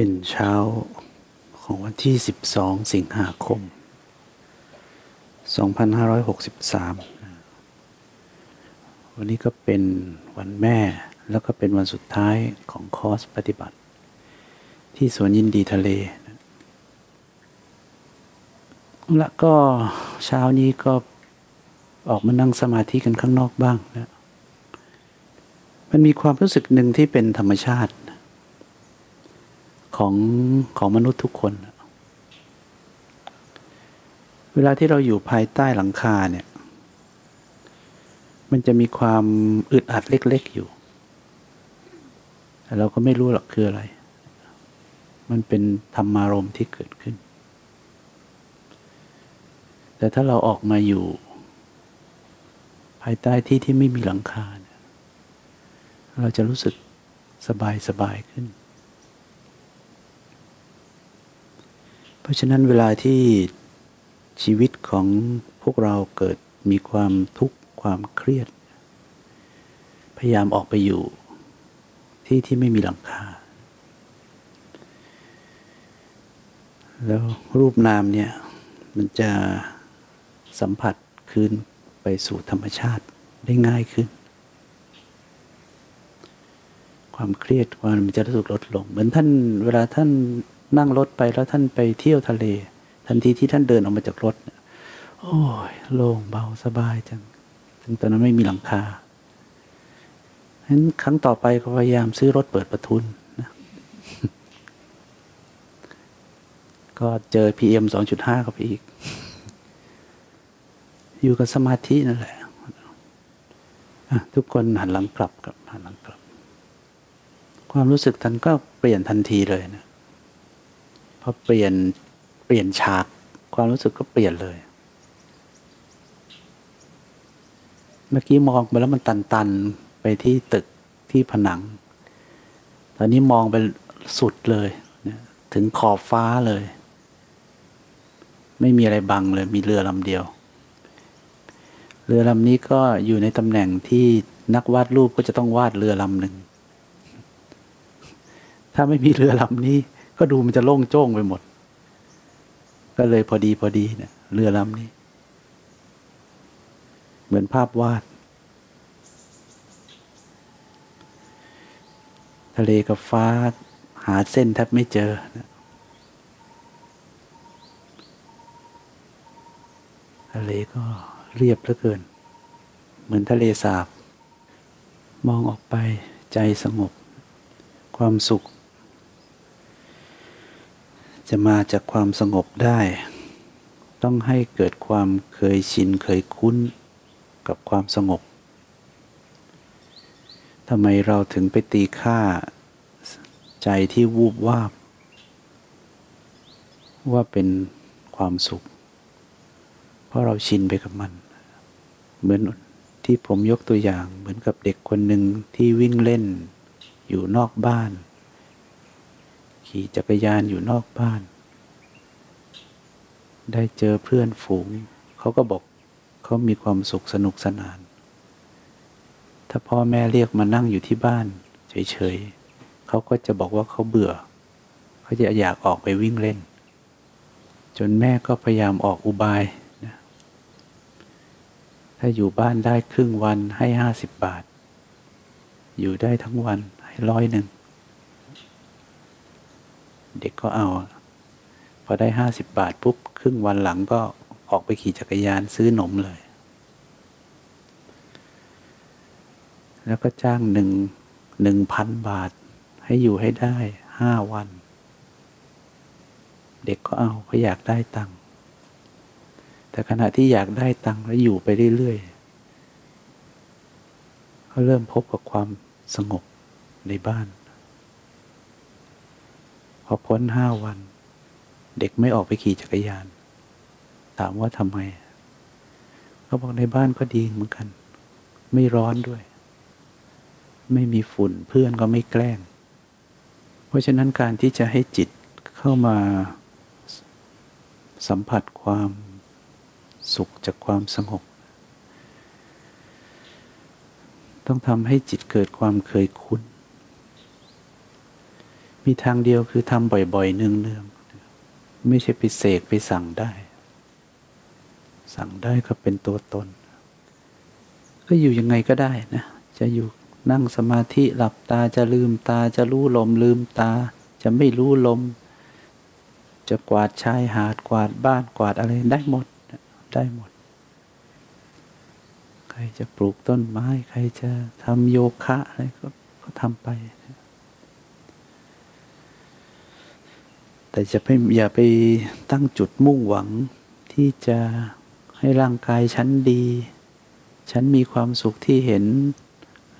เป็นเช้าของวันที่ 12 สิงหาคม 2563 วันนี้ก็เป็นวันแม่แล้วก็เป็นวันสุดท้ายของคอร์สปฏิบัติ ที่สวนยินดีทะเลแล้วก็เช้านี้ก็ออกมานั่งสมาธิกันข้างนอกบ้างนะ มันมีความรู้สึกหนึ่งที่เป็นธรรมชาติ ของของมนุษย์ทุกคน เวลาที่เราอยู่ภายใต้หลังคาเนี่ย มันจะมีความอึดอัดเล็กๆอยู่แต่เราก็ไม่รู้หรอกคืออะไร มันเป็นธรรมารมที่เกิดขึ้น แต่ถ้าเราออกมาอยู่ ภายใต้ที่ที่ไม่มีหลังคาเเราจะรู้สึกสบายสบายขึ้น เพ ราะฉะนั้นเวลาที่ชีวิตของพวกเราเกิดมีความทุกข์ความเครียด พยายามออกไปอยู่ที่ที่ไม่มีหลังคา แล้วรูปนามเนี่ย มันจะสัมผัสคืนไปสู่ธรรมชาติได้ง่ายขึ้น ความเครียดความมันจะรู้สึกลดลง เหมือนท่านเวลาท่าน นั่งรถไปแล้วท่านไปเที่ยวทะเล ทันทีที่ท่านเดินออกมาจากรถ โอ้ยโล่งเบาสบายจังถึงตอนนั้นไม่มีหลังคาฉะนั้นครั้งต่อไปก็พยายามซื้อรถเปิดประทุนนะก็เจอ PM 2.5เข้าไปอีก อยู่กับสมาธินั่นแหละทุกคนหันหลังกลับกับหันหลังกลับ ความรู้สึกท่านก็เปลี่ยนทันทีเลยนะ อเปลี่ยนเปลี่ยนฉาก ความรู้สึกก็เปลี่ยนเลย เมื่อกี้มองไปแล้วมันตันๆ ไปที่ตึกที่ผนัง ตอนนี้มองไปสุดเลยถึงขอบฟ้าเลย ไม่มีอะไรบังเลย มีเรือลำเดียว เรือลำนี้ก็อยู่ในตำแหน่งที่นักวาดรูปก็จะต้องวาดเรือลำหนึ่งถ้าไม่มีเรือลำนี้ ก็ดูมันจะโล่งโจ้งไปหมด ก็เลยพอดีพอดีเนี่ยเรือลำนี้ เหมือนภาพวาด ทะเลกับฟ้าหาเส้นแทบไม่เจอนะทะเลก็เรียบเหลือเกิน เหมือนทะเลสาบ มองออกไปใจสงบ ความสุข จะมาจากความสงบได้ ต้องให้เกิดความเคยชินเคยคุ้นกับความสงบทำไมเราถึงไปตีค่า ใจที่วูบวาบ ว่าเป็นความสุข เพราะเราชินไปกับมัน เหมือนที่ผมยกตัวอย่างเหมือนกับเด็กคนหนึ่งที่วิ่งเล่นอยู่นอกบ้าน ขี่จักรยานอยู่นอกบ้าน ได้เจอเพื่อนฝูง เขาก็บอกเขามีความสุขสนุกสนาน ถ้าพ่อแม่เรียกมานั่งอยู่ที่บ้าน เฉยๆเขาก็จะบอกว่าเขาเบื่อ เขาจะอยากออกไปวิ่งเล่น จนแม่ก็พยายามออกอุบายนะถ้าอยู่บ้านได้ครึ่งวันให้ห้าสิบบาท อยู่ได้ทั้งวันให้ร้อยหนึ่ง เด็กก็เอา พอได้ห้าสิบบาทปุ๊บครึ่งวันหลังก็ออกไปขี่จักรยานซื้อนมเลย แล้วก็จ้างหนึ่งหนึ่งพันบาท ให้อยู่ให้ได้ห้าวัน เด็กก็เอาเขาอยากได้ตังค์แต่ขณะที่อยากได้ตังค์แล้วอยู่ไปเรื่อยๆเขาเริ่มพบกับความสงบในบ้าน พอพ้นห้าวัน เด็กไม่ออกไปขี่จักรยาน ถามว่าทำไมเขาบอกในบ้านก็ดีเหมือนกัน ไม่ร้อนด้วย ไม่มีฝุ่นเพื่อนก็ไม่แกล้ง เพราะฉะนั้นการที่จะให้จิตเข้ามาสัมผัสความสุขจากความสงบ ต้องทำให้จิตเกิดความเคยคุ้น มีทางเดียวคือทำบ่อยๆเนืองๆไม่ใช่ไปเสกไปสั่งได้ สั่งได้ก็เป็นตัวตน ก็อยู่ยังไงก็ได้นะ จะอยู่นั่งสมาธิหลับตาจะลืมตาจะรู้ลมลืมตา จะไม่รู้ลม จะกวาดชายหาดกวาดบ้านกวาดอะไรได้หมดได้หมด ใครจะปลูกต้นไม้ ใครจะทำโยคะอะไรก็ก็ทำไป แต่จะไม่อย่าไปตั้งจุดมุ่งหวังที่จะให้ร่างกายฉันดี ฉันมีความสุขที่เห็น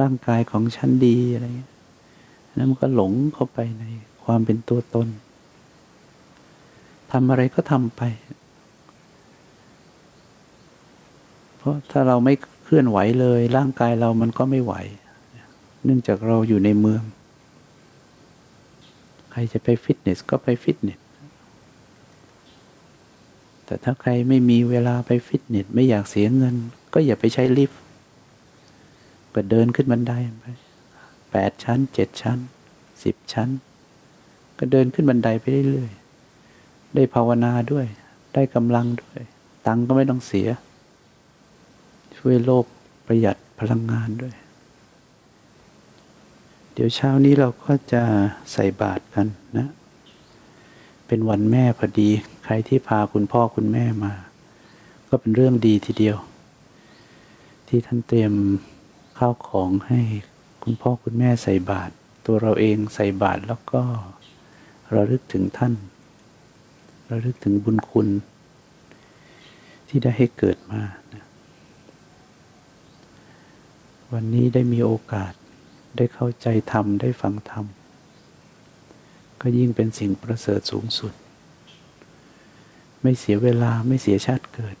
ร่างกายของฉันดีอะไรนั้นมันก็หลงเข้าไปในความเป็นตัวตนทำอะไรก็ทำไป เพราะถ้าเราไม่เคลื่อนไหวเลย ร่างกายเรามันก็ไม่ไหว เนื่องจากเราอยู่ในเมือง ใครจะไปฟิตเนสก็ไปฟิตเนส แต่ถ้าใครไม่มีเวลาไปฟิตเนส ไม่อยากเสียเงิน ก็อย่าไปใช้ลิฟต์ก็เดินขึ้นบันไดไปแปดชั้นเจ็ดชั้นสิบชั้น ก็เดินขึ้นบันไดไปเรื่อยๆ ได้ภาวนาด้วย ได้กำลังด้วย ตังก็ไม่ต้องเสีย ช่วยโลกประหยัดพลังงานด้วย เดี๋ยวเช้านี้เราก็จะใส่บาตรกันนะ เป็นวันแม่พอดี ใครที่พาคุณพ่อคุณแม่มา ก็เป็นเรื่องดีทีเดียว ที่ท่านเตรียมข้าวของให้คุณพ่อคุณแม่ใส่บาตรตัวเราเองใส่บาตรแล้วก็ระลึกถึงท่านระลึกถึงบุญคุณ ที่ได้ให้เกิดมานะวันนี้ได้มีโอกาส ได้เข้าใจธรรม ได้ฟังธรรม ก็ยิ่งเป็นสิ่งประเสริฐสูงสุด ไม่เสียเวลาไม่เสียชาติเกิด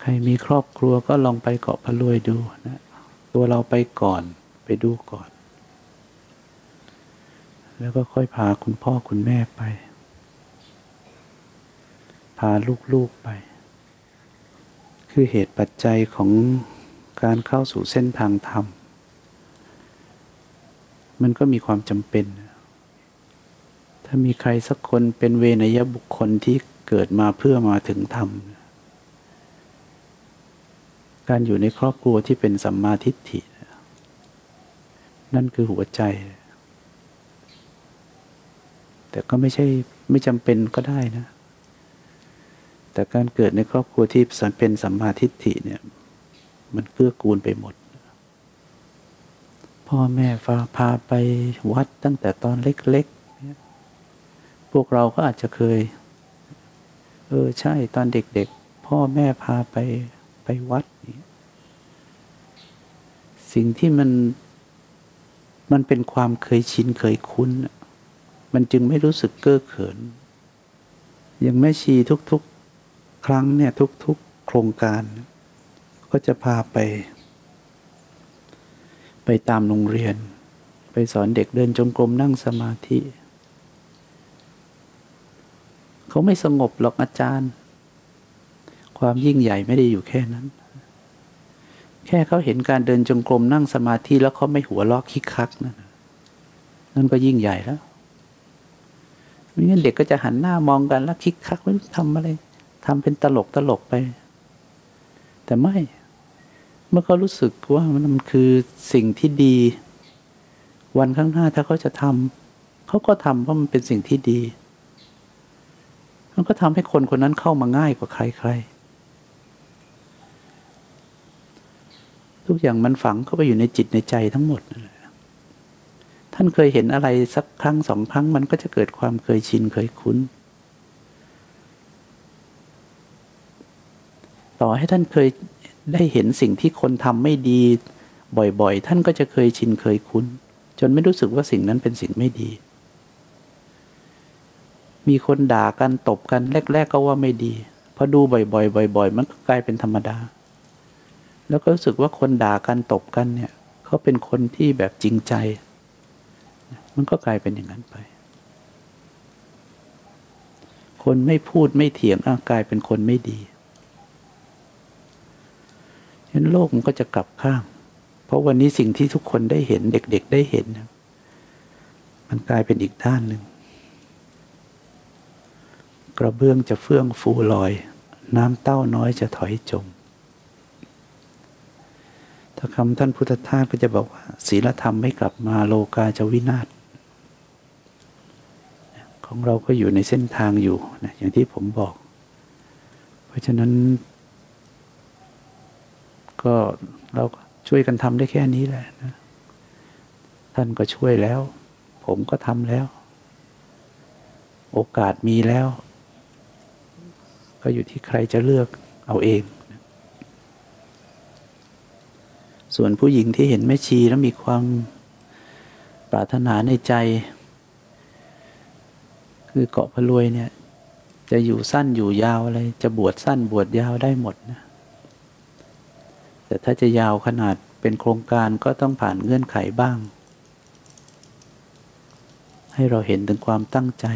ใครมีครอบครัวก็ลองไปเกาะพะรวยดูนะ ตัวเราไปก่อนไปดูก่อน แล้วก็ค่อยพาคุณพ่อคุณแม่ไป พาลูกๆไป คือเหตุปัจจัยของการเข้าสู่เส้นทางธรรม มันก็มีความจำเป็น ถ้ามีใครสักคนเป็นเวนยบุคคลที่เกิดมาเพื่อมาถึงธรรม การอยู่ในครอบครัวที่เป็นสัมมาทิฏฐิ นั่นคือหัวใจ แต่ก็ไม่ใช่ไม่จำเป็นก็ได้นะ แต่การเกิดในครอบครัวที่เป็นสัมมาทิฏฐิเนี่ย มันเกื้อกูลไปหมด พ่อแม่พาพาไปวัดตั้งแต่ตอนเล็กๆ พวกเราก็อาจจะเคย เออใช่ตอนเด็กๆ พ่อแม่พาไปไปวัด สิ่งที่มันมันเป็นความเคยชินเคยคุ้น มันจึงไม่รู้สึกเก้อเขินอย่างแม่ชีทุกๆ ครั้งเนี่ยทุกๆ โครงการ ก็จะพาไป ไปตามโรงเรียน ไปสอนเด็กเดินจงกรมนั่งสมาธิ เขาไม่สงบหรอกอาจารย์ ความยิ่งใหญ่ไม่ได้อยู่แค่นั้น แค่เขาเห็นการเดินจงกรมนั่งสมาธิแล้วเขาไม่หัวลอกคิกคักนั่นนั่นก็ยิ่งใหญ่แล้วไม่งั้นเด็กก็จะหันหน้ามองกันแล้วคิกคักไม่รู้ทำอะไรทำเป็นตลกตลกไป แต่ไม่ เมื่อเขารู้สึกว่ามันคือสิ่งที่ดี วันข้างหน้าถ้าเขาจะทำเขาก็ทำเพราะมันเป็นสิ่งที่ดี มันก็ทำให้คนคนนั้นเข้ามาง่ายกว่าใคร ๆ ทุกอย่างมันฝังเข้าไปอยู่ในจิตในใจทั้งหมดท่านเคยเห็นอะไรสักครั้งสองครั้ง มันก็จะเกิดความเคยชินเคยคุ้นต่อให้ท่านเคย ได้เห็นสิ่งที่คนทำไม่ดี บ่อยๆ ท่านก็จะเคยชินเคยคุ้น จนไม่รู้สึกว่าสิ่งนั้นเป็นสิ่งไม่ดี มีคนด่ากันตบกันแรก ๆ ก็ว่าไม่ดีพอดูบ่อยๆบ่อย ๆ มันก็กลายเป็นธรรมดา แล้วก็รู้สึกว่าคนด่ากันตบกันเนี่ยเขาเป็นคนที่แบบจริงใจ มันก็กลายเป็นอย่างนั้นไป คนไม่พูดไม่เถียงกลายเป็นคนไม่ดี เห็นโลกมันก็จะกลับข้าง เพราะวันนี้สิ่งที่ทุกคนได้เห็นเด็กๆได้เห็น มันกลายเป็นอีกด้านหนึ่ง กระเบื้องจะเฟื่องฟูลอย น้ำเต้าน้อยจะถอยจมถ้าคำท่านพุทธทาสก็จะบอกว่าศีลธรรมไม่กลับมาโลกาจะวินาศของเราก็อยู่ในเส้นทางอยู่นะอย่างที่ผมบอก เพราะฉะนั้น ก็เราช่วยกันทำได้แค่นี้แหละนะท่านก็ช่วยแล้ว ผมก็ทำแล้ว โอกาสมีแล้ว ก็อยู่ที่ใครจะเลือกเอาเอง ส่วนผู้หญิงที่เห็นแม่ชีแล้วมีความปรารถนาในใจ คือเกาะพะรวยเนี่ย จะอยู่สั้นอยู่ยาวอะไร จะบวชสั้นบวชยาวได้หมดนะ แต่ถ้าจะยาวขนาดเป็นโครงการก็ต้องผ่านเงื่อนไขบ้าง ให้เราเห็นถึงความตั้งใจ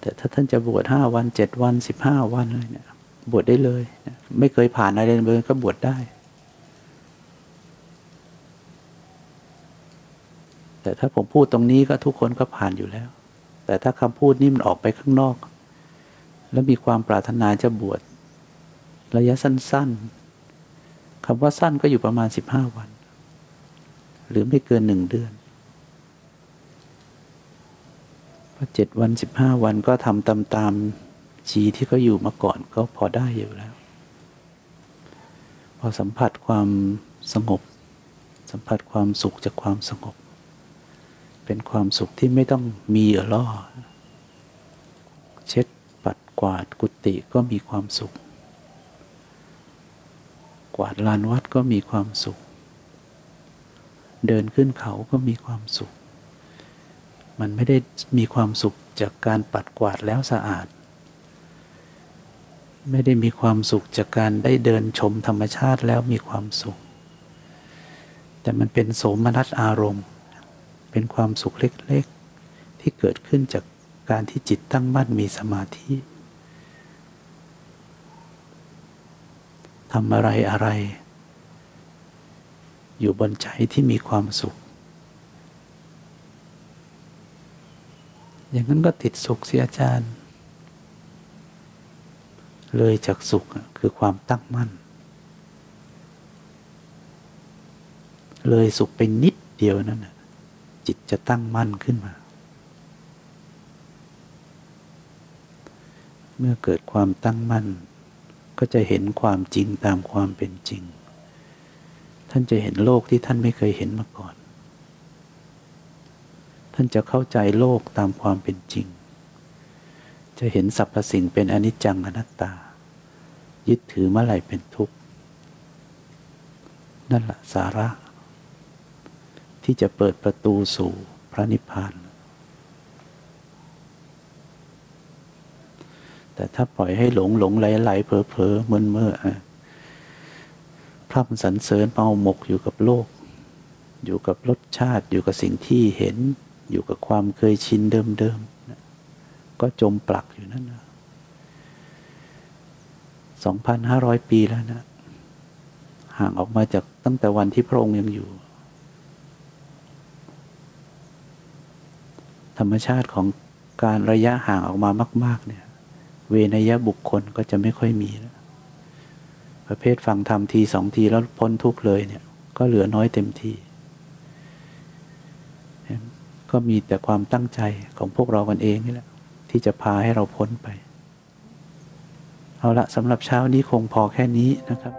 แต่ถ้าท่านจะบวชห้าวันเจ็ดวันสิบห้าวันอะไรเนี่ย บวชได้เลย ไม่เคยผ่านอะไรเลยก็บวชได้ แต่ถ้าผมพูดตรงนี้ก็ทุกคนก็ผ่านอยู่แล้ว แต่ถ้าคำพูดนี่มันออกไปข้างนอก แล้วมีความปรารถนาจะบวช ระยะสั้น ๆคำว่าสั้นก็อยู่ประมาณสิบห้าวัน หรือไม่เกินหนึ่งเดือนพอเจ็ดวันสิบห้าวันก็ทำตามตามชีที่เขาอยู่มาก่อนก็พอได้อยู่แล้ว พอสัมผัสความสงบ สัมผัสความสุขจากความสงบ เป็นความสุขที่ไม่ต้องมีเอล่อเช็ดปัดกวาดกุฏิก็มีความสุข วาดลานวัดก็มีความสุข เดินขึ้นเขาก็มีความสุข มันไม่ได้มีความสุขจากการปัดกวาดแล้วสะอาด ไม่ได้มีความสุขจากการได้เดินชมธรรมชาติแล้วมีความสุข แต่มันเป็นโสมนัสอารมณ์ เป็นความสุขเล็กๆ ที่เกิดขึ้นจากการที่จิตตั้งมั่นมีสมาธิ ทำอะไรอะไร อยู่บนใจที่มีความสุข อย่างนั้นก็ติดสุขเสียอาจารย์ เลยจากสุขคือความตั้งมั่น เลยสุขไปนิดเดียวนั่นจิตจะตั้งมั่นขึ้นมาเมื่อเกิดความตั้งมั่น ก็จะเห็นความจริงตามความเป็นจริง ท่านจะเห็นโลกที่ท่านไม่เคยเห็นมาก่อน ท่านจะเข้าใจโลกตามความเป็นจริง จะเห็นสรรพสิ่งเป็นอนิจจังอนัตตา ยึดถือเมื่อไหร่เป็นทุกข์ นั่นแหละสาระ ที่จะเปิดประตูสู่พระนิพพาน แต่ถ้าปล่อยให้หลงหลงไหลไหลเผลอเผลอเมื่อเมื่อพร่ำสรรเสริญเมาหมกอยู่กับโลก อยู่กับรสชาติอยู่กับสิ่งที่เห็น อยู่กับความเคยชินเดิมๆก็จมปลักอยู่นั่นนะสองพันห้าร้อยปีแล้วนะห่างออกมาจากตั้งแต่วันที่พระองค์ยังอยู่ ธรรมชาติของการระยะห่างออกมามาก ๆ เนี่ย เวนยบุคคลก็จะไม่ค่อยมีแล้วประเภทฟังธรรมทีสองทีแล้วพ้นทุกข์เลยเนี่ย ก็เหลือน้อยเต็มทีก็มีแต่ความตั้งใจของพวกเรากันเองนี่แหละ ที่จะพาให้เราพ้นไป เอาละสำหรับเช้านี้คงพอแค่นี้นะครับ